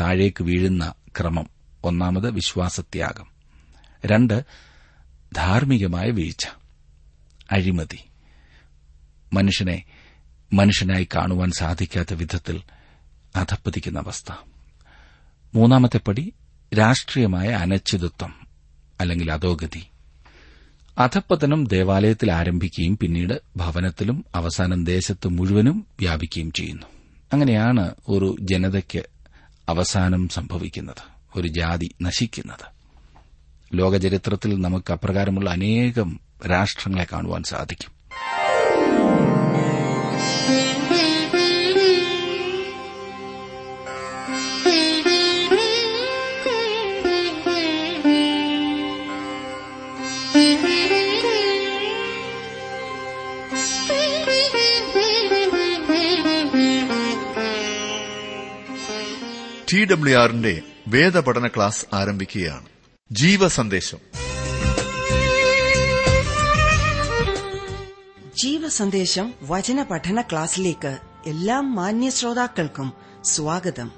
താഴേക്ക് വീഴുന്ന ക്രമം. ഒന്നാമത് വിശ്വാസത്യാഗം. രണ്ട് ധാർമ്മികമായ വീഴ്ച. അഴിമതി. മനുഷ്യനെ മനുഷ്യനായി കാണുവാൻ സാധിക്കാത്ത വിധത്തിൽ അധപ്പതിക്കുന്ന അവസ്ഥ. മൂന്നാമത്തെ പടി രാഷ്ട്രീയമായ അനച്ഛിതത്വം അല്ലെങ്കിൽ അധോഗതി. അധപ്പതനം ദേവാലയത്തിൽ ആരംഭിക്കുകയും പിന്നീട് ഭവനത്തിലും അവസാനം ദേശത്ത് മുഴുവനും വ്യാപിക്കുകയും ചെയ്യുന്നു. അങ്ങനെയാണ് ഒരു ജനതയ്ക്ക് അവസാനം സംഭവിക്കുന്നത് ഒരു ജാതി നശിക്കുന്നത്. ലോകചരിത്രത്തിൽ നമുക്ക് അപ്രകാരമുള്ള അനേകം രാഷ്ട്രങ്ങളെ കാണുവാൻ സാധിക്കും. ടി ഡബ്ല്യു ആറിന്റെ വേദപഠന ക്ലാസ് ആരംഭിക്കുകയാണ്. ജീവസന്ദേശം. ജീവസന്ദേശം വചന പഠന ക്ലാസ്സിലേക്ക് എല്ലാ മാന്യ ശ്രോതാക്കൾക്കും സ്വാഗതം.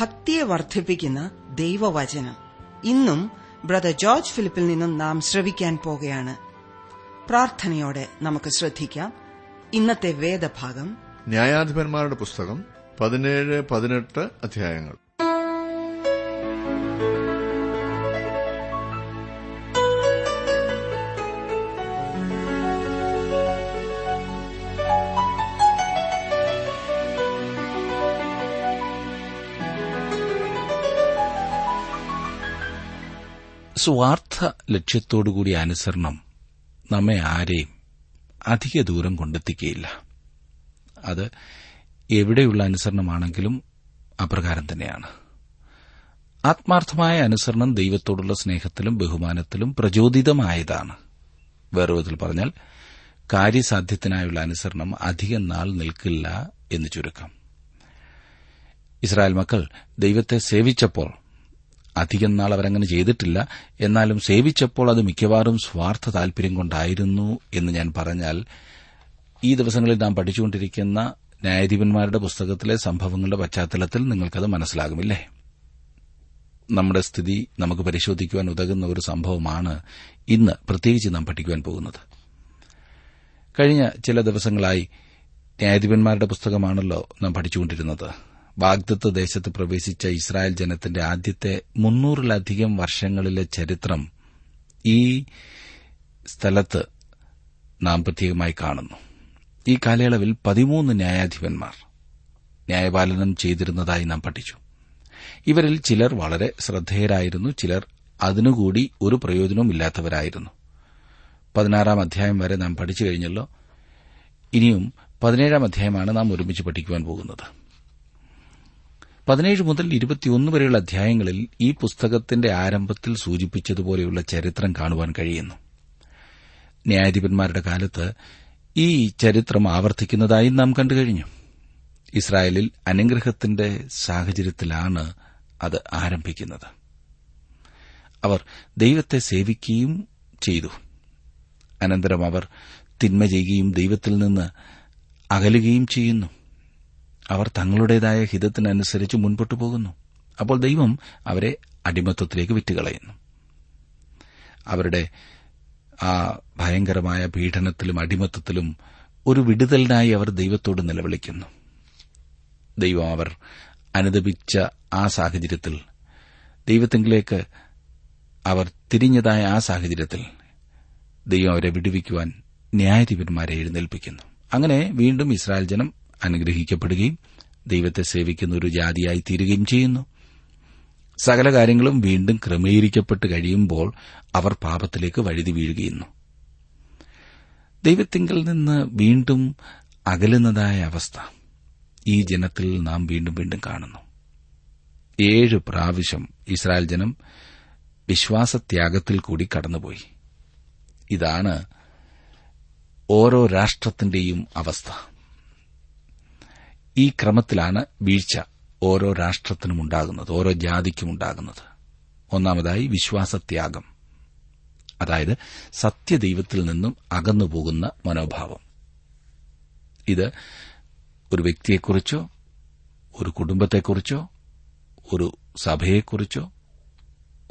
ഭക്തിയെ വർദ്ധിപ്പിക്കുന്ന ദൈവവചനം. ഇന്നും ബ്രദർ ജോർജ് ഫിലിപ്പിൽ നിന്നും നാം ശ്രവിക്കാൻ പോകുകയാണ് പ്രാർത്ഥനയോടെ നമുക്ക് ശ്രദ്ധിക്കാം. ഇന്നത്തെ വേദഭാഗം. ന്യായാധിപന്മാരുടെ പുസ്തകം പതിനേഴ് പതിനെട്ട് അധ്യായങ്ങൾ. സ്വാർത്ഥ ലക്ഷ്യത്തോടുകൂടി അനുസരണം നമ്മെ ആരെയും അധിക ദൂരം കൊണ്ടെത്തിക്കുകയില്ല. അത് എവിടെയുള്ള അനുസരണമാണെങ്കിലും അപ്രകാരം തന്നെയാണ്. ആത്മാർത്ഥമായ അനുസരണം ദൈവത്തോടുള്ള സ്നേഹത്തിലും ബഹുമാനത്തിലും പ്രചോദിതമായതാണ്. വേറെ വിധത്തിൽ പറഞ്ഞാൽ കാര്യസാധ്യത്തിനായുള്ള അനുസരണം അധികം നാൾ നിൽക്കില്ല എന്ന് ചുരുക്കം. ഇസ്രായേൽ മക്കൾ ദൈവത്തെ സേവിച്ചപ്പോൾ അധികം നാൾ അവരങ്ങനെ ചെയ്തിട്ടില്ല. എന്നാലും സേവിച്ചപ്പോൾ അത് മിക്കവാറും സ്വാർത്ഥ താൽപര്യം കൊണ്ടായിരുന്നു എന്ന് ഞാൻ പറഞ്ഞാൽ ഈ ദിവസങ്ങളിൽ നാം പഠിച്ചുകൊണ്ടിരിക്കുന്ന ന്യായാധിപന്മാരുടെ പുസ്തകത്തിലെ സംഭവങ്ങളുടെ പശ്ചാത്തലത്തിൽ നിങ്ങൾക്കത് മനസ്സിലാകുമില്ലേ? നമ്മുടെ സ്ഥിതി നമുക്ക് പരിശോധിക്കുവാൻ ഉതകുന്ന ഒരു സംഭവമാണ് ഇന്ന് പ്രത്യേകിച്ച് നാം പഠിക്കുവാൻ പോകുന്നത്. കഴിഞ്ഞ ചില ദിവസങ്ങളായി ന്യായാധിപന്മാരുടെ പുസ്തകമാണല്ലോ നാം പഠിച്ചുകൊണ്ടിരുന്നത്. വാഗ്ദത്ത് ദേശത്ത് പ്രവേശിച്ച ഇസ്രായേൽ ജനത്തിന്റെ ആദ്യത്തെ മുന്നൂറിലധികം വർഷങ്ങളിലെ ചരിത്രം ഈ സ്ഥലത്ത് നാം പ്രത്യേകമായി കാണുന്നു. ഈ കാലയളവിൽ പതിമൂന്ന് ന്യായാധിപന്മാർ ന്യായപാലനം ചെയ്തിരുന്നതായി നാം പഠിച്ചു. ഇവരിൽ ചിലർ വളരെ ശ്രദ്ധേയരായിരുന്നു ചിലർ അതിനുകൂടി ഒരു പ്രയോജനവുമില്ലാത്തവരായിരുന്നു പതിനാറാം അധ്യായം വരെ നാം പഠിച്ചു കഴിഞ്ഞല്ലോ. ഇനിയും പതിനേഴാം അധ്യായമാണ് നാം ഒരുമിച്ച് പഠിക്കുവാൻ പോകുന്നത്. പതിനേഴ് മുതൽ ഇരുപത്തിയൊന്ന് വരെയുള്ള അധ്യായങ്ങളിൽ ഈ പുസ്തകത്തിന്റെ ആരംഭത്തിൽ സൂചിപ്പിച്ചതുപോലെയുള്ള ചരിത്രം കാണുവാൻ കഴിയുന്നു. ന്യായാധിപന്മാരുടെ കാലത്ത് ഈ ചരിത്രം ആവർത്തിക്കുന്നതായി നാം കണ്ടുകഴിഞ്ഞു ഇസ്രായേലിൽ അനുഗ്രഹത്തിന്റെ സാഹചര്യത്തിലാണ് അത് ആരംഭിക്കുന്നത്. അവർ ദൈവത്തെ സേവിക്കുകയും ചെയ്തു. അനന്തരം അവർ തിന്മ ചെയ്യുകയും ദൈവത്തിൽ നിന്ന് അകലുകയും ചെയ്യുന്നു. അവർ തങ്ങളുടേതായ ഹിതത്തിനനുസരിച്ച് മുൻപോട്ടു പോകുന്നു. അപ്പോൾ ദൈവം അവരെ അടിമത്വത്തിലേക്ക് വിറ്റുകളയുന്നു. അവരുടെ ആ ഭയങ്കരമായ പീഡനത്തിലും അടിമത്തത്തിലും ഒരു വിടുതലിനായി അവർ ദൈവത്തോട് നിലവിളിക്കുന്നു. ദൈവം അവർ അനുദപിച്ച ആ സാഹചര്യത്തിൽ ദൈവത്തെങ്കിലേക്ക് അവർ തിരിഞ്ഞതായ ആ സാഹചര്യത്തിൽ ദൈവം അവരെ വിടുവിക്കുവാൻ ന്യായാധിപന്മാരെ എഴുന്നേൽപ്പിക്കുന്നു. അങ്ങനെ വീണ്ടും ഇസ്രായേൽ ജനം അനുഗ്രഹിക്കപ്പെടുകയും ദൈവത്തെ സേവിക്കുന്ന ഒരു ജാതിയായി തീരുകയും ചെയ്യുന്നു. സകല കാര്യങ്ങളും വീണ്ടും ക്രമീകരിക്കപ്പെട്ട് കഴിയുമ്പോൾ അവർ പാപത്തിലേക്ക് വഴുതി വീഴുകയുന്നു. ദൈവത്തിങ്കിൽ നിന്ന് വീണ്ടും അകലുന്നതായ അവസ്ഥ ഈ ജനത്തിൽ നാം വീണ്ടും വീണ്ടും കാണുന്നു. ഏഴ് പ്രാവശ്യം ഇസ്രായേൽ ജനം വിശ്വാസത്യാഗത്തിൽ കൂടി കടന്നുപോയി. ഇതാണ് ഓരോ രാഷ്ട്രത്തിന്റെയും അവസ്ഥ. ഈ ക്രമത്തിലാണ് വീഴ്ച ഓരോ രാഷ്ട്രത്തിനും ഉണ്ടാകുന്നത് ഓരോ ജാതിക്കും ഉണ്ടാകുന്നത് ഒന്നാമതായി വിശ്വാസത്യാഗം. അതായത് സത്യദൈവത്തിൽ നിന്നും അകന്നുപോകുന്ന മനോഭാവം. ഇത് ഒരു വ്യക്തിയെക്കുറിച്ചോ ഒരു കുടുംബത്തെക്കുറിച്ചോ ഒരു സഭയെക്കുറിച്ചോ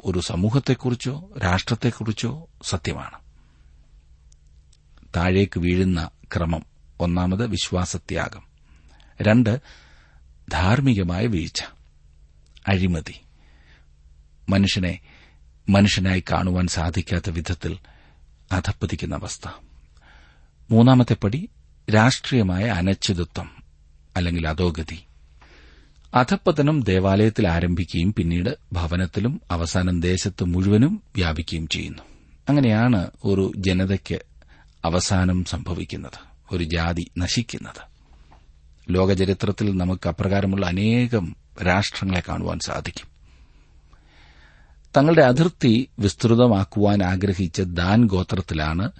ഒരു സമൂഹത്തെക്കുറിച്ചോ രാഷ്ട്രത്തെക്കുറിച്ചോ സത്യമാണ്. താഴേക്ക് വീഴുന്ന ക്രമം. ഒന്നാമത് വിശ്വാസത്യാഗം. രണ്ട് ധാർമ്മികമായ വീഴ്ച. അഴിമതി. മനുഷ്യനെ മനുഷ്യനായി കാണുവാൻ സാധിക്കാത്ത വിധത്തിൽ അധപ്പതിക്കുന്ന അവസ്ഥ. മൂന്നാമത്തെ പടി രാഷ്ട്രീയമായ അനച്ഛിതത്വം അല്ലെങ്കിൽ അധോഗതി. അധപ്പതനം ദേവാലയത്തിൽ ആരംഭിക്കുകയും പിന്നീട് ഭവനത്തിലും അവസാനം ദേശത്ത് മുഴുവനും വ്യാപിക്കുകയും ചെയ്യുന്നു. അങ്ങനെയാണ് ഒരു ജനതയ്ക്ക് അവസാനം സംഭവിക്കുന്നത് ഒരു ജാതി നശിക്കുന്നത്. ലോകചരിത്രത്തിൽ നമുക്ക് അപ്രകാരമുള്ള അനേകം രാഷ്ട്രങ്ങളെ കാണുവാൻ സാധിക്കും. തങ്ങളുടെ അതിർത്തി വിസ്തൃതമാക്കുവാൻ ആഗ്രഹിച്ച ദാൻ ഗോത്രത്തിലാണ്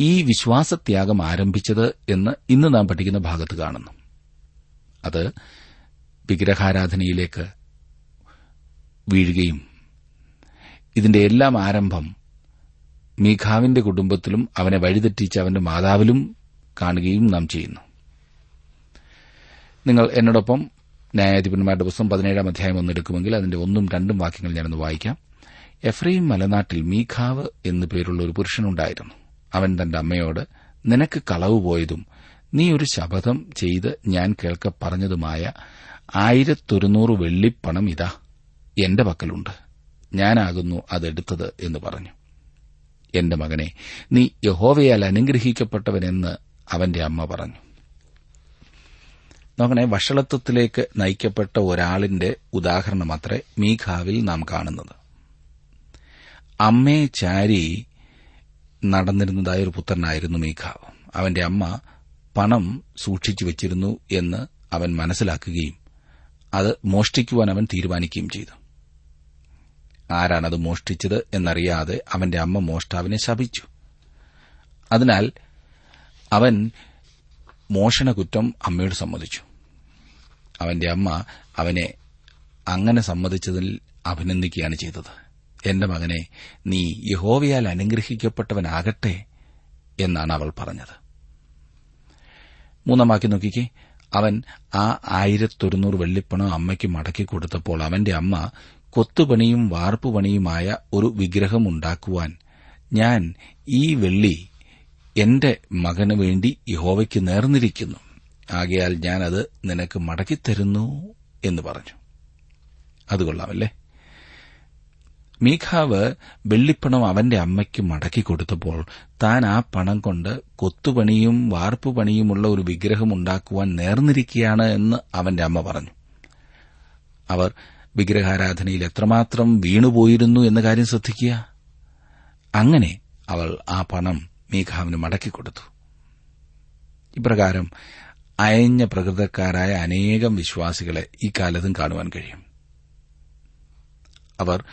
ഈ വിശ്വാസത്യാഗം ആരംഭിച്ചത് എന്ന് ഇന്ന് നാം പഠിക്കുന്ന ഭാഗത്ത് കാണുന്നു. അത് വിഗ്രഹാരാധനയിലേക്ക് വീഴുകയും ഇതിന്റെ എല്ലാം ആരംഭം മീഖാവിന്റെ കുടുംബത്തിലും അവനെ വഴിതെറ്റിച്ച അവന്റെ മാതാവിലും കാണുകയും നാം ചെയ്യുന്നു. നിങ്ങൾ എന്നോടൊപ്പം ന്യായാധിപന്മാരുടെ പുസ്തകം പതിനേഴാം അധ്യായം ഒന്നെടുക്കുമെങ്കിൽ അതിന്റെ ഒന്നും രണ്ടും വാക്യങ്ങൾ ഞാനൊന്ന് വായിക്കാം. എഫ്രൈം മലനാട്ടിൽ മീഖാവ് എന്നു പേരുള്ള ഒരു പുരുഷനുണ്ടായിരുന്നു. അവൻ തന്റെ അമ്മയോട് നിനക്ക് കളവ് പോയതും നീ ഒരു ശപഥം ചെയ്ത് ഞാൻ കേൾക്ക പറഞ്ഞതുമായ ആയിരത്തൊരുന്നൂറ് വെള്ളിപ്പണം ഇതാ എന്റെ പക്കലുണ്ട്. ഞാനാകുന്നു അതെടുത്തത് എന്ന് പറഞ്ഞു. എന്റെ മകനെ നീ യഹോവയാൽ അനുഗ്രഹിക്കപ്പെട്ടവനെന്ന് അവന്റെ അമ്മ പറഞ്ഞു. നോക്കണേ വഷളത്വത്തിലേക്ക് നയിക്കപ്പെട്ട ഒരാളിന്റെ ഉദാഹരണമത്രേ മീഖാവിൽ നാം കാണുന്നത്. അമ്മയെ ചാരി നടന്നിരുന്നതായ ഒരു പുത്രനായിരുന്നു മീഖാവ് അവന്റെ അമ്മ പണം സൂക്ഷിച്ചു വച്ചിരുന്നു എന്ന് അവൻ മനസ്സിലാക്കുകയും അത് മോഷ്ടിക്കുവാൻ അവൻ തീരുമാനിക്കുകയും ചെയ്തു. ആരാണത് മോഷ്ടിച്ചത് എന്നറിയാതെ അവന്റെ അമ്മ മോഷ്ടാവിനെ ശപിച്ചു. അതിനാൽ അവൻ മോഷണകുറ്റം അമ്മയോട് സമ്മതിച്ചു. അവന്റെ അമ്മ അവനെ അങ്ങനെ സമ്മതിച്ചതിൽ അഭിനന്ദിക്കുകയാണ് ചെയ്തത്. എന്റെ മകനെ നീ യഹോവയാൽ അനുഗ്രഹിക്കപ്പെട്ടവനാകട്ടെ എന്നാണ് അവൾ പറഞ്ഞത്. മൂന്നാം വാക്യം നോക്കിക്കേ. അവൻ ആ ആയിരത്തൊരുന്നൂറ് വെള്ളിപ്പണം അമ്മയ്ക്ക് മടക്കി കൊടുത്തപ്പോൾ അവന്റെ അമ്മ കൊത്തുപണിയും വാർപ്പുപണിയുമായ ഒരു വിഗ്രഹം ഉണ്ടാക്കുവാൻ ഞാൻ ഈ വെള്ളി എന്റെ മകന് വേണ്ടി യഹോവയ്ക്ക് നേർന്നിരിക്കുന്നു. ആകയാൽ ഞാനത് നിനക്ക് മടക്കിത്തരുന്നു എന്ന് പറഞ്ഞു. അത് കൊള്ളാമല്ലേ? മീഖാവ് വെള്ളിപ്പണം അവന്റെ അമ്മയ്ക്ക് മടക്കി കൊടുത്തപ്പോൾ താൻ ആ പണം കൊണ്ട് കൊത്തുപണിയും വാർപ്പുപണിയുമുള്ള ഒരു വിഗ്രഹം ഉണ്ടാക്കുവാൻ നേർന്നിരിക്കുകയാണ് എന്ന് അവന്റെ അമ്മ പറഞ്ഞു. അവർ വിഗ്രഹാരാധനയിൽ എത്രമാത്രം വീണുപോയിരുന്നു എന്ന കാര്യം ശ്രദ്ധിക്കുക. അങ്ങനെ അവൾ ആ പണം മീഖാവിന് മടക്കി കൊടുത്തു. ഇപ്രകാരം അയഞ്ഞ പ്രകൃതക്കാരായ അനേകം വിശ്വാസികളെ ഇക്കാലത്തും കാലത്തും കാണുവാൻ കഴിയും. അവർ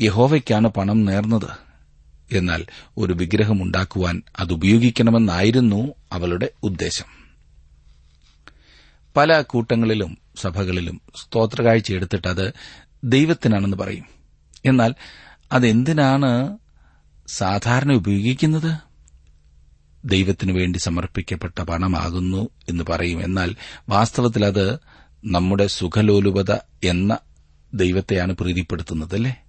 യഹോവയ്ക്കാണ് പണം നേർന്നത്. എന്നാൽ ഒരു വിഗ്രഹമുണ്ടാക്കുവാൻ അതുപയോഗിക്കണമെന്നായിരുന്നു അവളുടെ ഉദ്ദേശം. പല കൂട്ടങ്ങളിലും സഭകളിലും സ്തോത്രകാഴ്ച എടുത്തിട്ട് അത് ദൈവത്തിനാണെന്ന് പറയും. എന്നാൽ അതെന്തിനാണ് സാധാരണ ഉപയോഗിക്കുന്നത്? ദൈവത്തിനു വേണ്ടി സമർപ്പിക്കപ്പെട്ട പണമാകുന്നു എന്ന് പറയും. എന്നാൽ വാസ്തവത്തിൽ അത് നമ്മുടെ സുഖലോലുപത എന്ന ദൈവത്തെയാണ് പ്രീതിപ്പെടുത്തുന്നതല്ലേ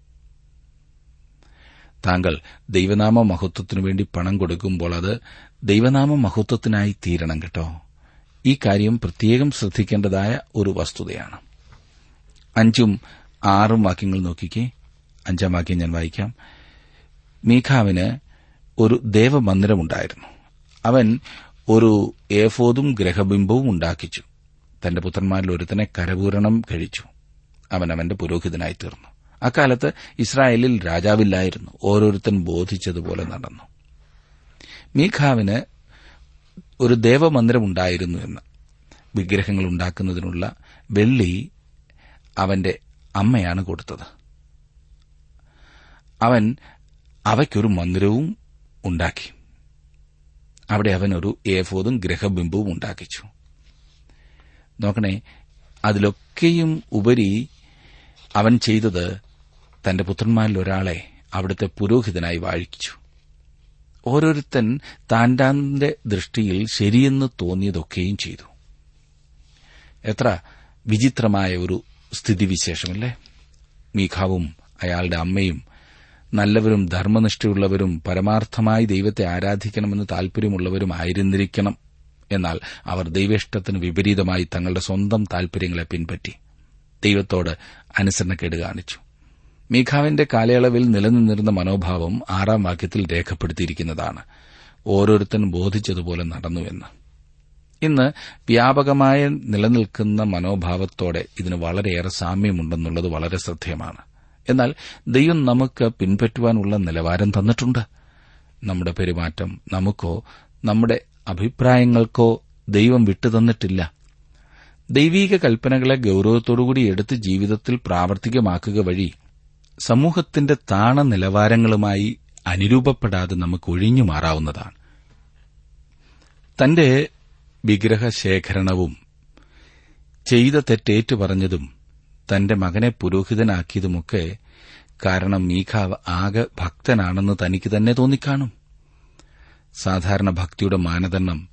താങ്കൾ ദൈവനാമ മഹത്വത്തിനു വേണ്ടി പണം കൊടുക്കുമ്പോൾ അത് ദൈവനാമ മഹത്വത്തിനായി തീരണം കേട്ടോ. ഈ കാര്യം പ്രത്യേകം ശ്രദ്ധിക്കേണ്ടതായ ഒരു വസ്തുതയാണ്. അഞ്ചും ആറും വാക്യങ്ങൾ നോക്കിക്കേ. അഞ്ചാം വാക്യം ഞാൻ വായിക്കാം. മീഖാവിന് ഒരു ദേവമന്ദിരമുണ്ടായിരുന്നു. അവൻ ഒരു ഏഫോദും ഗ്രഹബിംബവും ഉണ്ടാക്കിച്ചു. തന്റെ പുത്രന്മാരിൽ ഒരുത്തനെ കരപൂരണം കഴിച്ചു. അവൻ അവന്റെ പുരോഹിതനായി തീർന്നു. അക്കാലത്ത് ഇസ്രായേലിൽ രാജാവില്ലായിരുന്നു. ഓരോരുത്തൻ ബോധിച്ചതുപോലെ നടന്നു. മീഖാവിന് ഒരു ദേവമന്ദിരമുണ്ടായിരുന്നു എന്ന് വിഗ്രഹങ്ങൾ ഉണ്ടാക്കുന്നതിനുള്ള വെള്ളി അവന്റെ അമ്മയാണ് കൊടുത്തത്. അവൻ അവയ്ക്കൊരു മന്ദിരവും ഉണ്ടാക്കി. അവിടെ അവൻ ഒരു ഏഫോദും ഗ്രഹബിംബവും ഉണ്ടാക്കിച്ചു. നോക്കണേ അതിലൊക്കെയും ഉപരി അവൻ ചെയ്തത് തന്റെ പുത്രന്മാരിൽ ഒരാളെ അവിടുത്തെ പുരോഹിതനായി വാഴിച്ചു. ഓരോരുത്തൻ താൻ താന്റെ ദൃഷ്ടിയിൽ ശരിയെന്ന് തോന്നിയതൊക്കെയും ചെയ്തു. എത്ര വിചിത്രമായ ഒരു സ്ഥിതിവിശേഷമല്ലേ? മീഖാവും അയാളുടെ അമ്മയും നല്ലവരും ധർമ്മനിഷ്ഠയുള്ളവരും പരമാർത്ഥമായി ദൈവത്തെ ആരാധിക്കണമെന്ന് താൽപര്യമുള്ളവരുമായിരുന്നിരിക്കണം എന്നാൽ അവർ ദൈവേഷ്ടത്തിന് വിപരീതമായി തങ്ങളുടെ സ്വന്തം താൽപര്യങ്ങളെ പിൻപറ്റി ദൈവത്തോട് അനുസരണക്കേട് കാണിച്ചു. മീഖാവിന്റെ കാലയളവിൽ നിലനിന്നിരുന്ന മനോഭാവം ആറാം വാക്യത്തിൽ രേഖപ്പെടുത്തിയിരിക്കുന്നതാണ്. ഓരോരുത്തൻ ബോധിച്ചതുപോലെ നടന്നുവെന്ന്. ഇന്ന് വ്യാപകമായ നിലനിൽക്കുന്ന മനോഭാവത്തോടെ ഇതിന് വളരെയേറെ സാമ്യമുണ്ടെന്നുള്ളത് വളരെ ശ്രദ്ധേയമാണ്. എന്നാൽ ദൈവം നമുക്ക് പിൻപറ്റുവാനുള്ള നിലവാരം തന്നിട്ടുണ്ട്. നമ്മുടെ പെരുമാറ്റം നമുക്കോ നമ്മുടെ അഭിപ്രായങ്ങൾക്കോ ദൈവം വിട്ടുതന്നിട്ടില്ല ദൈവീക കൽപ്പനകളെ ഗൌരവത്തോടുകൂടി എടുത്ത് ജീവിതത്തിൽ പ്രാവർത്തികമാക്കുക വഴി സമൂഹത്തിന്റെ താണ നിലവാരങ്ങളുമായി അനുരൂപപ്പെടാതെ നമുക്ക് ഒഴിഞ്ഞു മാറാവുന്നതാണ്. തന്റെ വിഗ്രഹശേഖരണവും ചെയ്ത തെറ്റേറ്റു പറഞ്ഞതും തന്റെ മകനെ പുരോഹിതനാക്കിയതുമൊക്കെ കാരണം മീഖാവ് ആകെ ഭക്തനാണെന്ന് തനിക്ക് തന്നെ തോന്നിക്കാണും. സാധാരണ ഭക്തിയുടെ മാനദണ്ഡം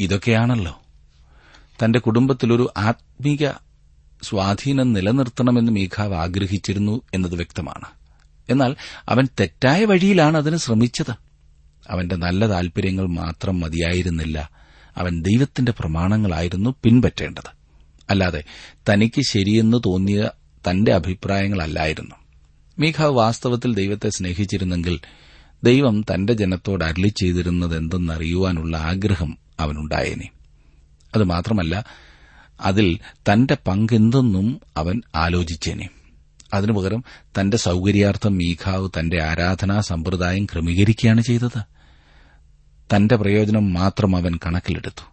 ഇതൊക്കെയാണല്ലോ. തന്റെ കുടുംബത്തിലൊരു ആത്മീക സ്വാധീനം നിലനിർത്തണമെന്ന് മീഖാവ് ആഗ്രഹിച്ചിരുന്നു എന്നത് വ്യക്തമാണ്. എന്നാൽ അവൻ തെറ്റായ വഴിയിലാണ് അതിന് ശ്രമിച്ചത്. അവന്റെ നല്ല താൽപര്യങ്ങൾ മാത്രം മതിയായിരുന്നില്ല. അവൻ ദൈവത്തിന്റെ പ്രമാണങ്ങളായിരുന്നു പിൻപറ്റേണ്ടത്. അല്ലാതെ തനിക്ക് ശരിയെന്ന് തോന്നിയ തന്റെ അഭിപ്രായങ്ങളല്ലായിരുന്നു. മീഖാവ് വാസ്തവത്തിൽ ദൈവത്തെ സ്നേഹിച്ചിരുന്നെങ്കിൽ ദൈവം തന്റെ ജനത്തോട് അരളി ചെയ്തിരുന്നതെന്തെന്നറിയുവാനുള്ള ആഗ്രഹം അവനുണ്ടായേനെ. അതുമാത്രമല്ല അതിൽ തന്റെ പങ്കെന്തെന്നും അവൻ ആലോചിച്ചേനെ. അതിനു പകരം തന്റെ സൌകര്യാർത്ഥം മീഖാവ് തന്റെ ആരാധനാ സമ്പ്രദായം ക്രമീകരിക്കുകയാണ് ചെയ്തത്. തന്റെ പ്രയോജനം മാത്രം അവൻ കണക്കിലെടുത്തു.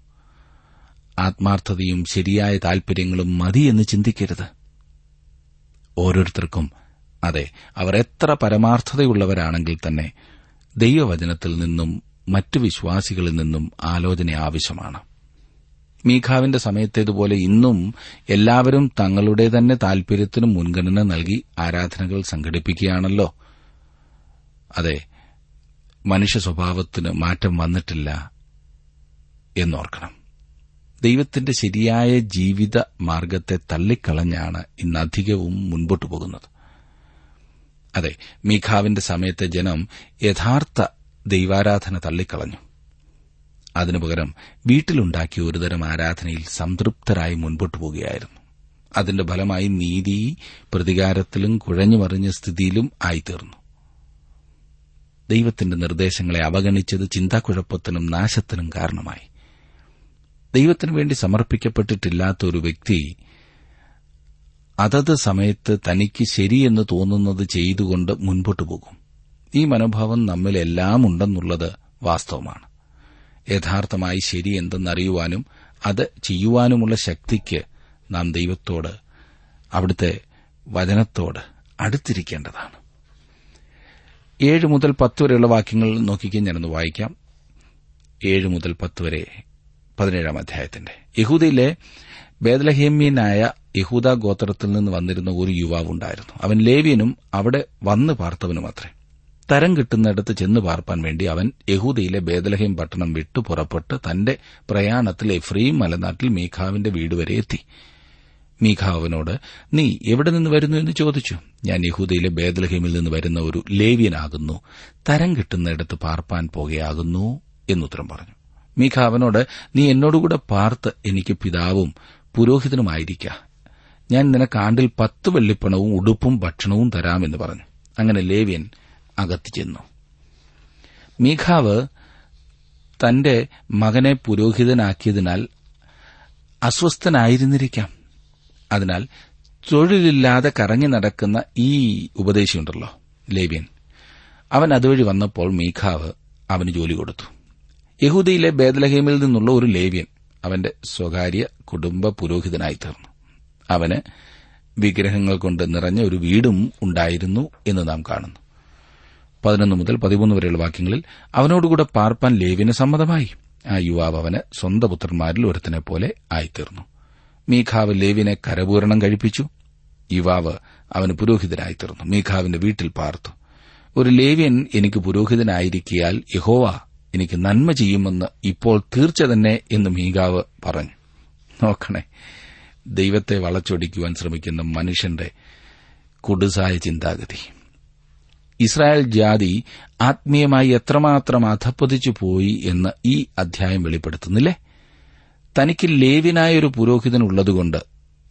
ആത്മാർത്ഥതയും ശരിയായ താൽപര്യങ്ങളും മതിയെന്ന് ചിന്തിക്കരുത്. ഓരോരുത്തർക്കും അതെ അവർ എത്ര പരമാർത്ഥതയുള്ളവരാണെങ്കിൽ തന്നെ ദൈവവചനത്തിൽ നിന്നും മറ്റു വിശ്വാസികളിൽ നിന്നും ആലോചന ആവശ്യമാണ്. മീഖാവിന്റെ സമയത്തേതുപോലെ ഇന്നും എല്ലാവരും തങ്ങളുടെ തന്നെ താൽപര്യത്തിനും മുൻഗണന നൽകി ആരാധനകൾ സംഘടിപ്പിക്കുകയാണല്ലോ. അതെ മനുഷ്യ സ്വഭാവത്തിന് മാറ്റം വന്നിട്ടില്ല എന്നോർക്കണം. ദൈവത്തിന്റെ ശരിയായ ജീവിത മാർഗത്തെ തള്ളിക്കളഞ്ഞാണ് ഇന്ന് അധികവും മുൻപോട്ടു പോകുന്നത്. അതെ മീഖാവിന്റെ സമയത്തെ ജനം യഥാർത്ഥ ദൈവാരാധന തള്ളിക്കളഞ്ഞു. അതിനു പകരം വീട്ടിലുണ്ടാക്കിയ ഒരുതരം ആരാധനയിൽ സംതൃപ്തരായി മുൻപോട്ടു പോകുകയായിരുന്നു അതിന്റെ ഫലമായി നീതി പ്രതികാരത്തിലും കുഴഞ്ഞുമറിഞ്ഞ സ്ഥിതിയിലും ആയിത്തീർന്നു. ദൈവത്തിന്റെ നിർദ്ദേശങ്ങളെ അവഗണിച്ചത് ചിന്താക്കുഴപ്പത്തിനും നാശത്തിനും കാരണമായി. ദൈവത്തിനു വേണ്ടി സമർപ്പിക്കപ്പെട്ടിട്ടില്ലാത്ത ഒരു വ്യക്തി അതത് സമയത്ത് തനിക്ക് ശരിയെന്ന് തോന്നുന്നത് ചെയ്തുകൊണ്ട് മുൻപോട്ടു പോകും. ഈ മനോഭാവം നമ്മിലെല്ലാം ഉണ്ടെന്നുള്ളത് വാസ്തവമാണ്. യഥാർത്ഥമായി ശരി എന്തെന്നറിയുവാനും അത് ചെയ്യുവാനുമുള്ള ശക്തിക്ക് നാം ദൈവത്തോട് അവിടുത്തെ വചനത്തോട് അടുത്തിരിക്കേണ്ടതാണ്. ഏഴ് മുതൽ പത്ത് വരെയുള്ള വാക്യങ്ങൾ നോക്കിക്കാൻ ഞാനൊന്ന് വായിക്കാം. ഏഴ് മുതൽ പത്ത് വരെ പതിനേഴാം അധ്യായത്തിന്റെ. യഹൂദയിലെ ബേദലഹേമ്യനായ യഹൂദ ഗോത്രത്തിൽ നിന്ന് വന്നിരുന്ന ഒരു യുവാവുണ്ടായിരുന്നു. അവൻ ലേവ്യനും അവിടെ വന്ന് പാർത്തവനുമത്രേ. തരം കിട്ടുന്നിടത്ത് ചെന്ന് പാർപ്പാൻ വേണ്ടി അവൻ യഹൂദയിലെ ബേദലഹേം പട്ടണം വിട്ടു പുറപ്പെട്ട് തന്റെ പ്രയാണത്തിൽ എഫ്രീം മലനാട്ടിൽ മീഖാവിന്റെ വീട് വരെ എത്തി. മീഖാവിനോട് നീ എവിടെ നിന്ന് വരുന്നു എന്ന് ചോദിച്ചു. ഞാൻ യഹൂദയിലെ ബേദലഹേമിൽ നിന്ന് വരുന്ന ഒരു ലേവ്യനാകുന്നു. തരം കിട്ടുന്നിടത്ത് പാർപ്പാൻ പോകുകയാകുന്നു എന്നുത്തരം പറഞ്ഞു. മീഖാവനോട് നീ എന്നോടുകൂടെ പാർത്ത് എനിക്ക് പിതാവും പുരോഹിതനുമായിരിക്ക. ഞാൻ നിനക്ക് ആണ്ടിൽ പത്ത് വെള്ളിപ്പണവും ഉടുപ്പും ഭക്ഷണവും തരാമെന്ന് പറഞ്ഞു. അങ്ങനെ ലേവ്യൻ അകത്ത് ചെന്നു. മീഖാവ് തന്റെ മകനെ പുരോഹിതനാക്കിയതിനാൽ അസ്വസ്ഥനായിരുന്നിരിക്കാം. അതിനാൽ തൊഴിലില്ലാതെ കറങ്ങി നടക്കുന്ന ഈ ഉപദേശിയുണ്ടല്ലോ ലേബ്യൻ അവൻ അതുവഴി വന്നപ്പോൾ മീഖാവ് അവന് ജോലി കൊടുത്തു. യഹൂദയിലെ ബേദലഹേമിൽ നിന്നുള്ള ഒരു ലേവ്യൻ അവന്റെ സ്വകാര്യ കുടുംബ പുരോഹിതനായി തീർന്നു. അവന് വിഗ്രഹങ്ങൾ കൊണ്ട് നിറഞ്ഞ ഒരു വീടും ഉണ്ടായിരുന്നു എന്ന് നാം കാണുന്നു. പതിനൊന്ന് മുതൽ പതിമൂന്ന് വരെയുള്ള വാക്യങ്ങളിൽ അവനോടുകൂടെ പാർപ്പാൻ ലേവിന് സമ്മതമായി. ആ യുവാവ് അവന് സ്വന്തം പുത്രന്മാരിൽ ഒരുത്തനെ പോലെ ആയിത്തീർന്നു. മീഖാവ് ലേവിനെ കരപൂരണം കഴിപ്പിച്ചു. യുവാവ് അവന് പുരോഹിതനായിത്തീർന്നു മീഖാവിന്റെ വീട്ടിൽ പാർത്തു. ഒരു ലേവ്യൻ എനിക്ക് പുരോഹിതനായിരിക്കിയാൽ യഹോവ എനിക്ക് നന്മ ചെയ്യുമെന്ന് ഇപ്പോൾ തീർച്ച തന്നെ എന്ന് മീഖാവ് പറഞ്ഞു. നോക്കണേ ദൈവത്തെ വളച്ചൊടിക്കുവാൻ ശ്രമിക്കുന്ന മനുഷ്യന്റെ കുടുസായ ചിന്താഗതി. ഇസ്രായേൽ ജാതി ആത്മീയമായി എത്രമാത്രം അധപ്പതിച്ചു പോയി എന്ന് ഈ അധ്യായം വെളിപ്പെടുത്തുന്നില്ലേ? തനിക്ക് ലേവിനായൊരു പുരോഹിതൻ ഉള്ളതുകൊണ്ട്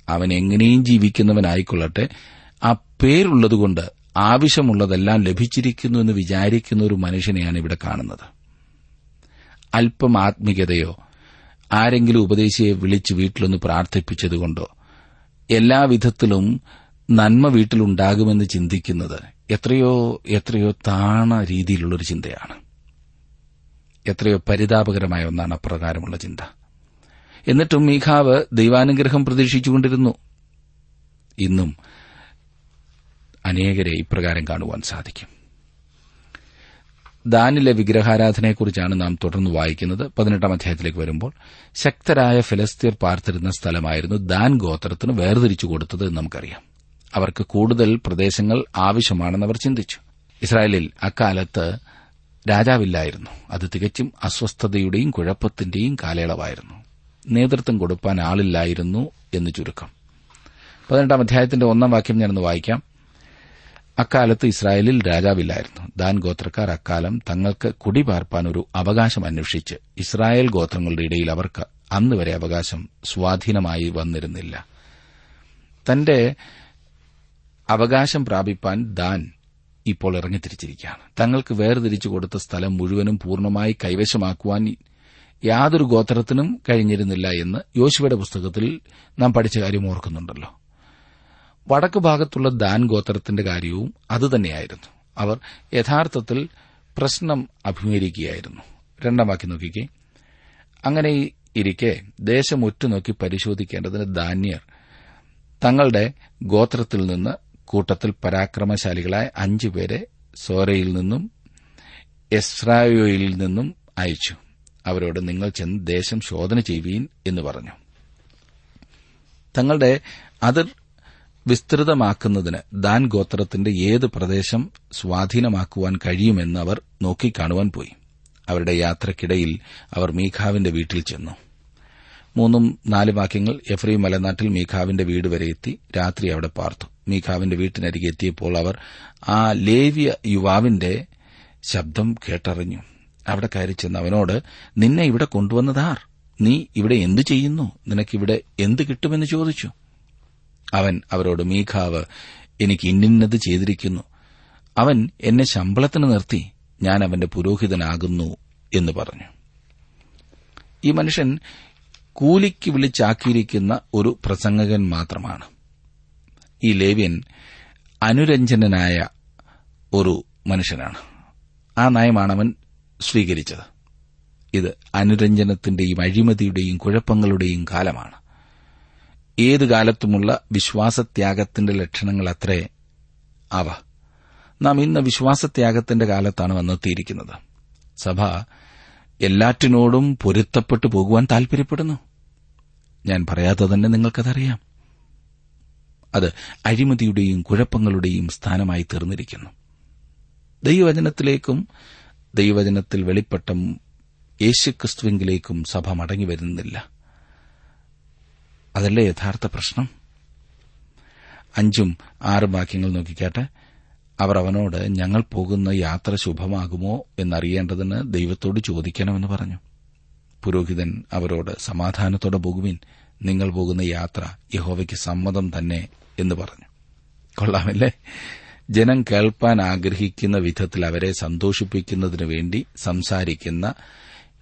അവൻ എങ്ങനെയും ജീവിക്കുന്നവനായിക്കൊള്ളട്ടെ. ആ പേരുള്ളതുകൊണ്ട് ആവശ്യമുള്ളതെല്ലാം ലഭിച്ചിരിക്കുന്നു എന്ന് വിചാരിക്കുന്ന ഒരു മനുഷ്യനെയാണ് ഇവിടെ കാണുന്നത്. അല്പം ആത്മീയതയോ ആരെങ്കിലും ഉപദേശിയെ വിളിച്ച് വീട്ടിലൊന്ന് പ്രാർത്ഥിപ്പിച്ചതുകൊണ്ടോ എല്ലാവിധത്തിലും നന്മ വീട്ടിലുണ്ടാകുമെന്ന് ചിന്തിക്കുന്നത് എത്രയോ എത്രയോ താണ രീതിയിലുള്ളൊരു ചിന്തയാണ്. എത്രയോ പരിതാപകരമായ ഒന്നാണ് അപ്രകാരമുള്ള ചിന്ത. എന്നിട്ടും മീഖാവ് ദൈവാനുഗ്രഹം പ്രതീക്ഷിച്ചുകൊണ്ടിരുന്നു. ഇന്നും അനേകരെ ഇപ്രകാരം കാണുവാൻ സാധിക്കും. ദാനിലെ വിഗ്രഹാരാധനയെക്കുറിച്ചാണ് നാം തുടർന്ന് വായിക്കുന്നത്. പതിനെട്ടാം അധ്യായത്തിലേക്ക് വരുമ്പോൾ ശക്തരായ ഫിലസ്തീർ പാർത്തിരുന്ന സ്ഥലമായിരുന്നു ദാൻ ഗോത്രത്തിന് വേർതിരിച്ചു കൊടുത്തത് നമുക്കറിയാം. അവർക്ക് കൂടുതൽ പ്രദേശങ്ങൾ ആവശ്യമാണെന്ന് അവർ ചിന്തിച്ചു. ഇസ്രായേലിൽ അക്കാലത്ത് രാജാവില്ലായിരുന്നു. അത് തികച്ചും അസ്വസ്ഥതയുടെയും കുഴപ്പത്തിന്റെയും കാലയളവായിരുന്നു. നേതൃത്വം കൊടുപ്പാൻ ആളില്ലായിരുന്നു എന്ന് ചുരുക്കം. പതിനെട്ടാം അധ്യായത്തിന്റെ ഒന്നാം വാക്യം ഞാനൊന്ന് വായിക്കാം. അക്കാലത്ത് ഇസ്രായേലിൽ രാജാവില്ലായിരുന്നു. ദാൻ ഗോത്രക്കാർ അക്കാലം തങ്ങൾക്ക് കുടിപാർപ്പാൻ ഒരു അവകാശം അന്വേഷിച്ച് ഇസ്രായേൽ ഗോത്രങ്ങളുടെ ഇടയിൽ അവർക്ക് അന്ന് വരെ അവകാശം സ്വാധീനമായി വന്നിരുന്നില്ല. തന്റെ അവകാശം പ്രാപിപ്പാൻ ദാൻ ഇപ്പോൾ ഇറങ്ങിത്തിരിച്ചിരിക്കുകയാണ്. തങ്ങൾക്ക് വേർതിരിച്ചു കൊടുത്ത സ്ഥലം മുഴുവനും പൂർണമായി കൈവശമാക്കുവാൻ യാതൊരു ഗോത്രത്തിനും കഴിഞ്ഞിരുന്നില്ല എന്ന് യോശുവയുടെ പുസ്തകത്തിൽ നാം പഠിച്ച കാര്യം ഓർക്കുന്നുണ്ടല്ലോ. വടക്ക് ഭാഗത്തുള്ള ദാൻ ഗോത്രത്തിന്റെ കാര്യവും അതുതന്നെയായിരുന്നു അവർ യഥാർത്ഥത്തിൽ പ്രശ്നം അഭിമുഖീകരിക്കുകയായിരുന്നു. രണ്ടാം വാക്കി നോക്കിക്കേ. അങ്ങനെ ഇരിക്കെ ദേശം ഉറ്റുനോക്കി പരിശോധിക്കേണ്ടതിന് ധാന്യർ തങ്ങളുടെ ഗോത്രത്തിൽ നിന്ന് കൂട്ടത്തിൽ പരാക്രമശാലികളായ അഞ്ചുപേരെ സോരയിൽ നിന്നും എസ്രായോയിൽ നിന്നും അയച്ചു. അവരോട് നിങ്ങൾ ചെന്ന് ദേശം ശോധന ചെയ്യുവീൻ എന്ന് പറഞ്ഞു. തങ്ങളുടെ അതിർ വിസ്തൃതമാക്കുന്നതിന് ദാൻ ഗോത്രത്തിന്റെ ഏത് പ്രദേശം സ്വാധീനമാക്കുവാൻ കഴിയുമെന്ന് അവർ നോക്കിക്കാണുവാൻ പോയി. അവരുടെ യാത്രക്കിടയിൽ അവർ മീഖാവിന്റെ വീട്ടിൽ ചെന്നു. മൂന്നും നാല് വാക്യങ്ങൾ എഫ്രീം മലനാട്ടിൽ മീഖാവിന്റെ വീട് വരെ എത്തി രാത്രി അവിടെ പാർത്തു. മീഖാവിന്റെ വീട്ടിനരികെ എത്തിയപ്പോൾ അവർ ആ ലേവ്യ യുവാവിന്റെ ശബ്ദം കേട്ടറിഞ്ഞു. അവിടെ കയറി ചെന്ന് അവനോട് നിന്നെ ഇവിടെ കൊണ്ടുവന്നതാർ നീ ഇവിടെ എന്തു ചെയ്യുന്നു? നിനക്കിവിടെ എന്ത് കിട്ടുമെന്ന് ചോദിച്ചു. അവൻ അവരോട് മീഖാവ് എനിക്ക് ഇന്നിന്നത് ചെയ്തിരിക്കുന്നു. അവൻ എന്നെ ശമ്പളത്തിന് നിർത്തി. ഞാൻ അവന്റെ പുരോഹിതനാകുന്നു എന്ന് പറഞ്ഞു. ഈ മനുഷ്യൻ കൂലിക്ക് വിളിച്ചാക്കിയിരിക്കുന്ന ഒരു പ്രസംഗകൻ മാത്രമാണ്. ഈ ലേവ്യൻ അനുരഞ്ജനനായ ഒരു മനുഷ്യനാണ്. ആ നയമാണ് അവൻ സ്വീകരിച്ചത്. ഇത് അനുരഞ്ജനത്തിന്റെയും അഴിമതിയുടെയും കുഴപ്പങ്ങളുടെയും കാലമാണ്. ഏത് കാലത്തുമുള്ള വിശ്വാസത്യാഗത്തിന്റെ ലക്ഷണങ്ങൾ അത്രേ അവ. നാം ഇന്ന് വിശ്വാസത്യാഗത്തിന്റെ കാലത്താണ് വന്നെത്തിയിരിക്കുന്നത്. സഭ എല്ലാറ്റിനോടും പൊരുത്തപ്പെട്ടു പോകുവാൻ താൽപര്യപ്പെടുന്നു. ഞാൻ പറയാതെ തന്നെ നിങ്ങൾക്കതറിയാം. അത് അഴിമതിയുടെയും കുഴപ്പങ്ങളുടെയും സ്ഥാനമായി തീർന്നിരിക്കുന്നു. ദൈവവചനത്തിലേക്കും ദൈവവചനത്തിൽ വെളിപ്പെട്ട യേശുക്രിസ്തുവിംഗിലേക്കും സഭ മടങ്ങി വരുന്നില്ല. അതല്ലേ യഥാർത്ഥ പ്രശ്നം? അഞ്ചും ആറും വാക്യങ്ങൾ നോക്കിക്കാട്ടെ. അവർ അവനോട് ഞങ്ങൾ പോകുന്ന യാത്ര ശുഭമാകുമോ എന്നറിയേണ്ടതിന് ദൈവത്തോട് ചോദിക്കണമെന്ന് പറഞ്ഞു. പുരോഹിതൻ അവരോട് സമാധാനത്തോടെ പോകുവിൻ. നിങ്ങൾ പോകുന്ന യാത്ര യഹോവയ്ക്ക് സമ്മതം തന്നെ എന്ന് പറഞ്ഞു. കൊള്ളാമല്ലേ? ജനം കേൾപ്പാൻ ആഗ്രഹിക്കുന്ന വിധത്തിൽ അവരെ സന്തോഷിപ്പിക്കുന്നതിനു വേണ്ടി സംസാരിക്കുന്ന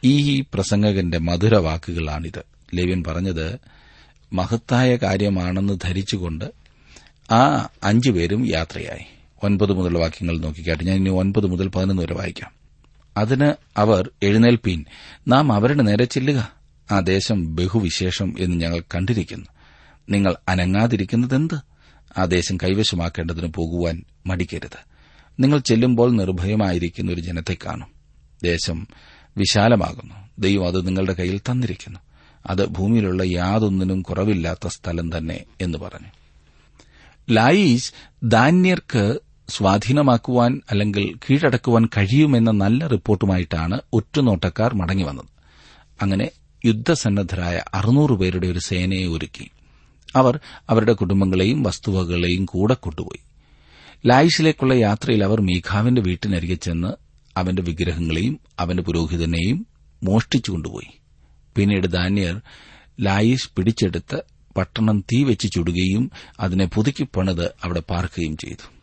ഈ പ്രസംഗകന്റെ മധുരവാക്കുകളാണിത് ലേവ്യൻ പറഞ്ഞത് മഹത്തായ കാര്യമാണെന്ന് ധരിച്ചുകൊണ്ട് ആ അഞ്ചുപേരും യാത്രയായി. ഒൻപത് മുതൽ വാക്യങ്ങൾ നോക്കിക്കാട്ടെ. ഞാൻ ഇനി ഒൻപത് മുതൽ പതിനൊന്ന് വരെ വായിക്കാം. അതിന് അവർ എഴുന്നേൽപ്പീൻ. നാം അവരുടെ നേരെ ചെല്ലുക. ആ ദേശം ബഹുവിശേഷം എന്ന് ഞങ്ങൾ കണ്ടിരിക്കുന്നു. നിങ്ങൾ അനങ്ങാതിരിക്കുന്നതെന്ത്? ആ ദേശം കൈവശമാക്കേണ്ടതിന് പോകുവാൻ മടിക്കരുത്. നിങ്ങൾ ചെല്ലുമ്പോൾ നിർഭയമായിരിക്കുന്ന ഒരു ജനത്തെ കാണും. ദേശം വിശാലമാകുന്നു. ദൈവം അത് നിങ്ങളുടെ കയ്യിൽ തന്നിരിക്കുന്നു. അത് ഭൂമിയിലുള്ള യാതൊന്നിനും കുറവില്ലാത്ത സ്ഥലം തന്നെ എന്ന് പറഞ്ഞു. ലായീസ് ദാന്യർക്ക് സ്വാധീനമാക്കുവാൻ അല്ലെങ്കിൽ കീഴടക്കുവാൻ കഴിയുമെന്ന നല്ല റിപ്പോർട്ടുമായിട്ടാണ് ഒറ്റുനോട്ടക്കാർ മടങ്ങിവന്നത്. അങ്ങനെ യുദ്ധസന്നദ്ധരായ അറുന്നൂറ് പേരുടെ ഒരു സേനയെ ഒരുക്കി. അവർ അവരുടെ കുടുംബങ്ങളെയും വസ്തുവകകളെയും കൂടെ കൊണ്ടുപോയി. ലായിഷിലേക്കുള്ള യാത്രയിൽ അവർ മീഖാവിന്റെ വീട്ടിനരികെ ചെന്ന് അവന്റെ വിഗ്രഹങ്ങളെയും അവന്റെ പുരോഹിതനെയും മോഷ്ടിച്ചു കൊണ്ടുപോയി. പിന്നീട് ദാന്യർ ലായിഷ് പിടിച്ചെടുത്ത് പട്ടണം തീ വെച്ച് ചുടുകയും അതിനെ പുതുക്കി പണിത് അവിടെ പാർക്കുകയും ചെയ്തു.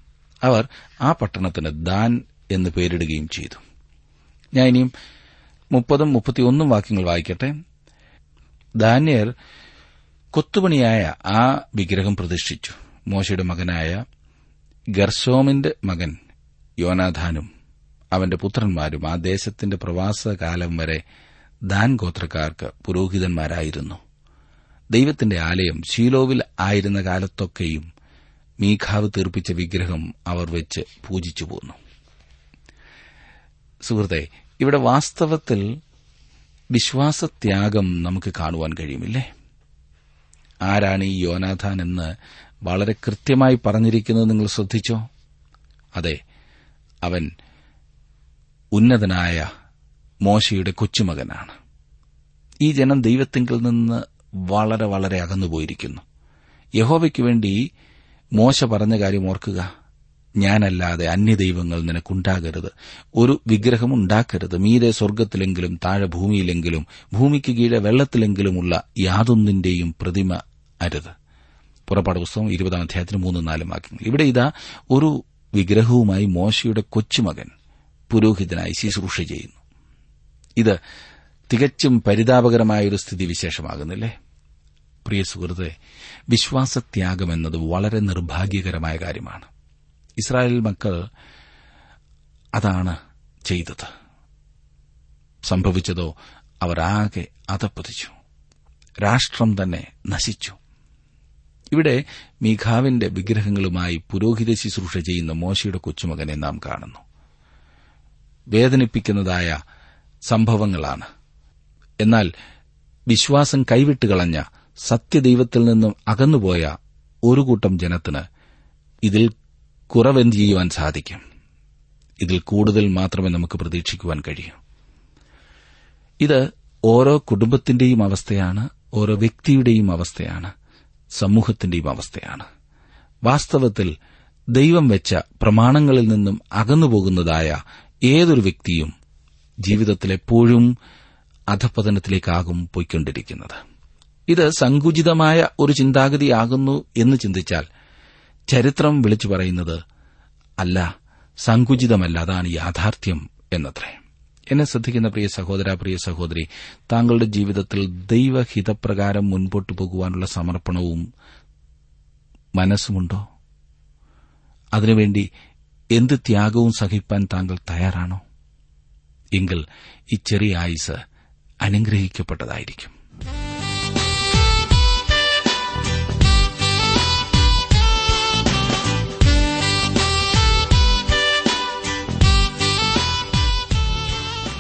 അവർ ആ പട്ടണത്തിന് ദാൻ എന്ന് പേരിടുകയും ചെയ്തു. ഞാൻ ഇനിയും മുപ്പതും മുപ്പത്തിയൊന്നും വാക്യങ്ങൾ വായിക്കട്ടെ? ദാന്യർ കൊത്തുപണിയായ ആ വിഗ്രഹം പ്രതിഷ്ഠിച്ചു. മോശയുടെ മകനായ ഗർസോമിന്റെ മകൻ യോനാഥാനും അവന്റെ പുത്രന്മാരും ആ ദേശത്തിന്റെ പ്രവാസകാലം വരെ ദാൻ ഗോത്രക്കാർക്ക് പുരോഹിതന്മാരായിരുന്നു. ദൈവത്തിന്റെ ആലയം ശീലോവിൽ ആയിരുന്ന കാലത്തൊക്കെയും മീഖാവ് തീർപ്പിച്ച വിഗ്രഹം അവർ വെച്ച് പൂജിച്ചു പോന്നു. സുഹൃത്തെ ഇവിടെ വാസ്തവത്തിൽ വിശ്വാസത്യാഗം നമുക്ക് കാണുവാൻ കഴിയുമില്ലേ? ആരാണ് ഈ യോനാഥാൻ എന്ന് വളരെ കൃത്യമായി പറഞ്ഞിരിക്കുന്നത് നിങ്ങൾ ശ്രദ്ധിച്ചോ? അതെ അവൻ ഉന്നതനായ മോശയുടെ കൊച്ചുമകനാണ്. ഈ ജനം ദൈവത്തിങ്കിൽ നിന്ന് വളരെ വളരെ അകന്നുപോയിരിക്കുന്നു. യഹോവയ്ക്ക് വേണ്ടി മോശ പറഞ്ഞ കാര്യം ഓർക്കുക. ഞാനല്ലാതെ അന്യദൈവങ്ങൾ നിനക്കുണ്ടാകരുത്. ഒരു വിഗ്രഹം ഉണ്ടാക്കരുത്. മീരെ സ്വർഗത്തിലെങ്കിലും താഴെ ഭൂമിയിലെങ്കിലും ഭൂമിക്ക് കീഴെ വെള്ളത്തിലെങ്കിലുമുള്ള യാതൊന്നിന്റെയും പ്രതിമ അരുത്. പുറപ്പാട് പുസ്തകം ഇരുപതാം അധ്യായത്തിന് മൂന്നും നാലും വാക്യങ്ങൾ. ഇവിടെ ഇതാ ഒരു വിഗ്രഹവുമായി മോശയുടെ കൊച്ചുമകൻ പുരോഹിതനായി ശുശ്രൂഷ ചെയ്യുന്നു. ഇത് തികച്ചും പരിതാപകരമായ ഒരു സ്ഥിതിവിശേഷമാകുന്നില്ലേ? പ്രിയ സുഹൃത്തെ വിശ്വാസത്യാഗം എന്നത് വളരെ നിർഭാഗ്യകരമായ കാര്യമാണ്. ഇസ്രായേൽ മക്കൾ അതാണ് ചെയ്തത്. സംഭവിച്ചതോ അവരാകെ അതപ്പതിച്ചു. രാഷ്ട്രം തന്നെ നശിച്ചു. ഇവിടെ മീഖാവിന്റെ വിഗ്രഹങ്ങളുമായി പുരോഹിത ശുശ്രൂഷ ചെയ്യുന്ന മോശയുടെ കൊച്ചുമകനെ നാം കാണുന്നു. വേദനിപ്പിക്കുന്നതായ സംഭവങ്ങളാണ്. എന്നാൽ വിശ്വാസം കൈവിട്ടുകളഞ്ഞ സത്യദൈവത്തിൽ നിന്നും അകന്നുപോയ ഒരു കൂട്ടം ജനത്തിന് ഇതിൽ കുറവെന്ത് ചെയ്യുവാൻ സാധിക്കും? ഇതിൽ കൂടുതൽ മാത്രമേ നമുക്ക് പ്രതീക്ഷിക്കുവാൻ കഴിയൂ. ഇത് ഓരോ കുടുംബത്തിന്റെയും അവസ്ഥയാണ് ഓരോ വ്യക്തിയുടെയും അവസ്ഥയാണ് സമൂഹത്തിന്റെയും അവസ്ഥയാണ്. വാസ്തവത്തിൽ ദൈവം വെച്ച പ്രമാണങ്ങളിൽ നിന്നും അകന്നുപോകുന്നതായ ഏതൊരു വ്യക്തിയും ജീവിതത്തിലെപ്പോഴും അധപതനത്തിലേക്കാകും പോയിക്കൊണ്ടിരിക്കുന്നത്. ഇത് സങ്കുചിതമായ ഒരു ചിന്താഗതിയാകുന്നു എന്ന് ചിന്തിച്ചാൽ ചരിത്രം വിളിച്ചു പറയുന്നത് അല്ല സങ്കുചിതമല്ല അതാണ് യാഥാർത്ഥ്യം എന്നത്രേ. എന്നെ ശ്രദ്ധിക്കുന്ന പ്രിയ സഹോദര പ്രിയ സഹോദരി താങ്കളുടെ ജീവിതത്തിൽ ദൈവഹിതപ്രകാരം മുൻപോട്ടു പോകുവാനുള്ള സമർപ്പണവും മനസ്സുമുണ്ടോ? അതിനുവേണ്ടി എന്ത് ത്യാഗവും സഹിപ്പാൻ താങ്കൾ തയ്യാറാണോ? എങ്കിൽ ഈ ചെറിയ ആയുസ് അനുഗ്രഹിക്കപ്പെട്ടതായിരിക്കും.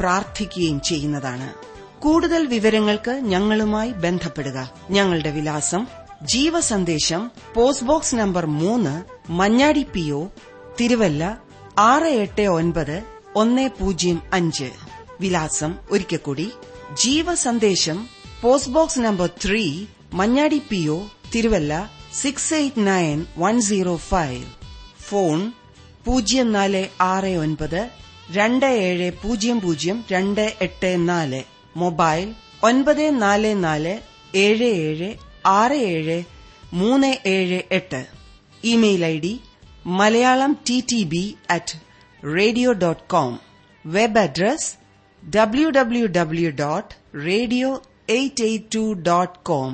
പ്രാർത്ഥിക്കുകയും ചെയ്യുന്നതാണ്. കൂടുതൽ വിവരങ്ങൾക്ക് ഞങ്ങളുമായി ബന്ധപ്പെടുക. ഞങ്ങളുടെ വിലാസം ജീവസന്ദേശം പോസ്റ്റ് ബോക്സ് നമ്പർ മൂന്ന് മഞ്ഞാടി പി ഒ തിരുവല്ല ആറ് എട്ട് ഒൻപത് ഒന്ന് പൂജ്യം അഞ്ച്. വിലാസം ഒരിക്കൽ കൂടി Jeevasandesham post box number three Manjadi P O Thiruvalla six eight nine one zero five. Phone പൂജ്യം നാല് ആറ് ഒൻപത് രണ്ട് ഏഴ് പൂജ്യം പൂജ്യം രണ്ട് എട്ട് നാല് മൊബൈൽ ഒൻപത് നാല് നാല് ഏഴ് ഏഴ് ആറ് ഏഴ് മൂന്ന് ഏഴ് എട്ട്. Email I D Malayalam T T B at radio dot com web address W W W dot radio eight eight two dot com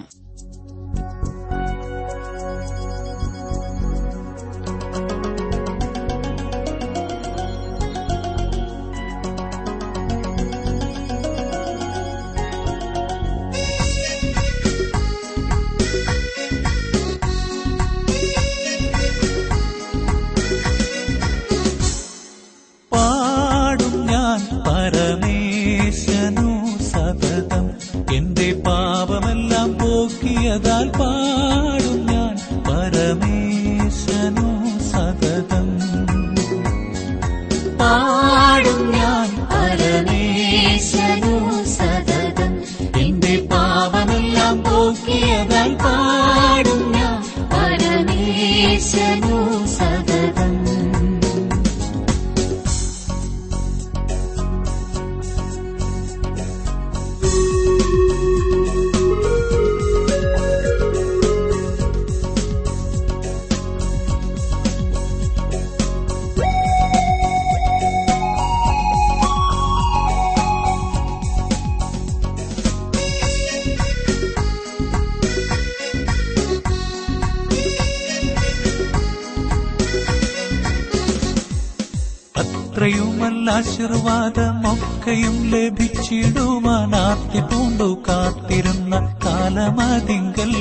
ആശീർവാദമൊക്കെയും ലഭിച്ചിടുവാൻ ആർത്തി പൂണ്ടു കാത്തിരുന്ന കാലമതിങ്കൽ.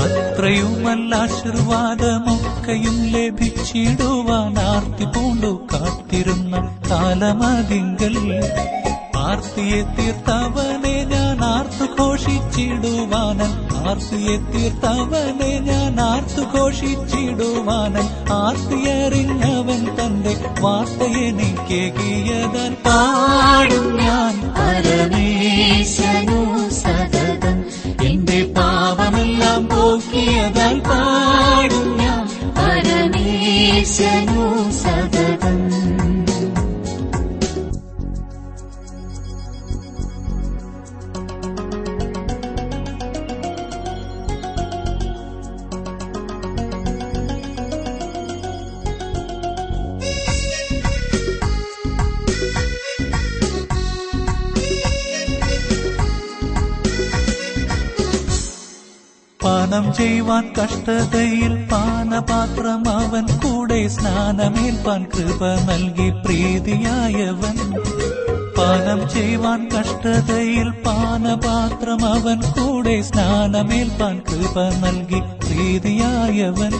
അത്രയുമല്ല ആശീർവാദമൊക്കെയും ലഭിച്ചിടുവാൻ ആർത്തി പൂണ്ടു കാത്തിരുന്ന കാലമതിങ്കൽ. ആർത്തിയെ തീർത്തവനെ ഞാൻ ആർത്തു ഘോഷിച്ചിടുവാനൻ ആർത്തിയെ തീർത്തവനെ ഞാൻ ആർത്തു ഘോഷിച്ചിടുവാനൻ ആർത്തിയറിഞ്ഞവൻ തന്റെ വാർത്തയെനിക്കേകിയതൻ പാടും ഞാൻ. പരമേശനു സതതം എന്റെ പാപമെല്ലാം പോക്കിയതാൽ പാടും ഞാൻ. പരമേശനു സതതം പാനം ചെയ്യുവാൻ കഷ്ടതയിൽ പാനപാത്രം അവൻ കൂടെ സ്നാനമേൽപ്പാൻ കൃപ നൽകി പ്രീതിയായവൻ. പാനം ചെയ്യുവാൻ കഷ്ടതയിൽ പാനപാത്രം അവൻ കൂടെ സ്നാനമേൽപ്പാൻ കൃപ നൽകി പ്രീതിയായവൻ.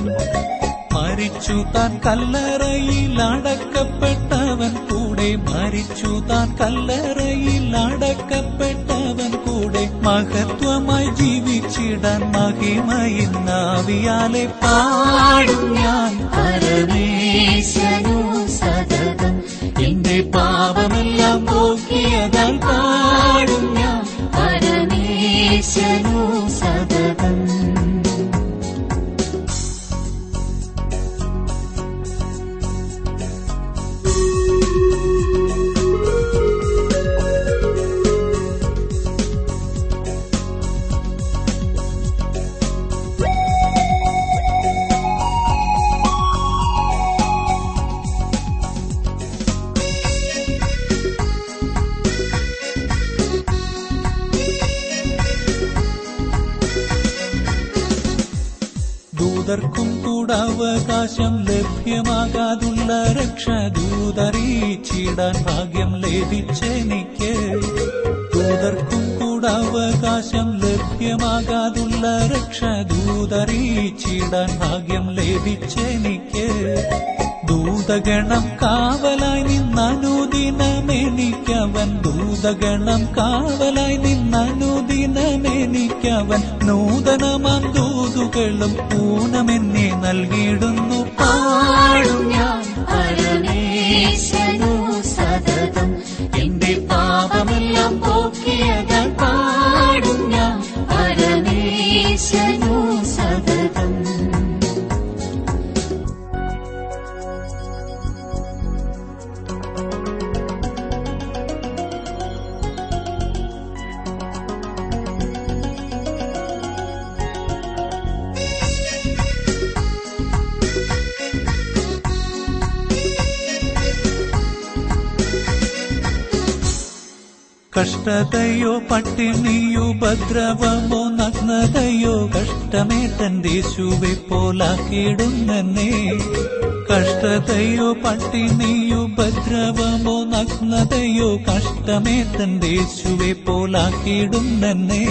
മരിച്ചു താൻ കല്ലറയിൽ അടക്കപ്പെട്ടവൻ കൂടെ മരിച്ചു താൻ കല്ലറയിൽ അടക്കപ്പെട്ടവൻ കൂടെ മഹത്വമായി ജീവിച്ചിടാൻ മഹിമയിന്നാവിയാലെ പാടും ഞാൻ. പരമേശ്വരു സതതം എന്റെ പാപമെല്ലാം പോക്കിയതാൽ പാടും ഞാൻ. പരമേശ്വരു സതതം കൂടവകാശം ലഭ്യമാകാതുള്ള രക്ഷ ദൂതറിയിച്ചിടാൻ ഭാഗ്യം ലഭിച്ചെനിക്ക്. ദൂതർക്കും കൂടവകാശം ലഭ്യമാകാതുള്ള രക്ഷ ദൂതറിയിച്ചിടാൻ ഭാഗ്യം ലഭിച്ചെനിക്ക്. ദൂതഗണം കാവലായി നിന്നനുദിനമെനിക്കവൻ. ദൂതഗണം കാവലായി നിന്നനുദിനമെനിക്കവൻ. നൂതനമാം ദൂതുകളും ഊനമെന്നെ നൽകിയിടുന്നു. പാടും ഞാൻ പരമേശനു കഷ്ടതയോ പട്ടിണിയോ ഉപദ്രവമോ നഗ്നതയോ കഷ്ടമേ തന്റെ യേശുവെ പോലാക്കിയിടുന്നെ കഷ്ടതയോ പട്ടിണിയോ ഉപദ്രവമോ നഗ്നതയോ കഷ്ടമേ തന്റെ യേശുവെ പോലാക്കിയിടുന്നെ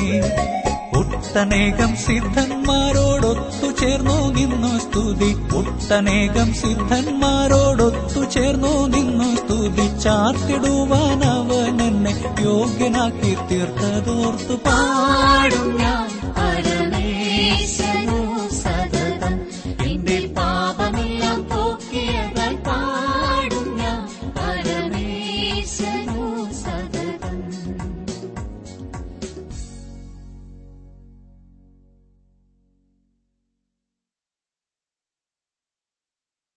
ഒട്ടനേകം സിദ്ധന്മാരോടൊത്തു ചേർന്നു നിന്നു സ്തുതി. ഒട്ടനേകം സിദ്ധന്മാരോടൊത്തു ചേർന്നു നിന്നു സ്തുതി. ചാർത്തിടുവാൻ അവൻ എന്നെ യോഗ്യനാക്കി തീർത്തതോർത്തു പാടും ഞാൻ.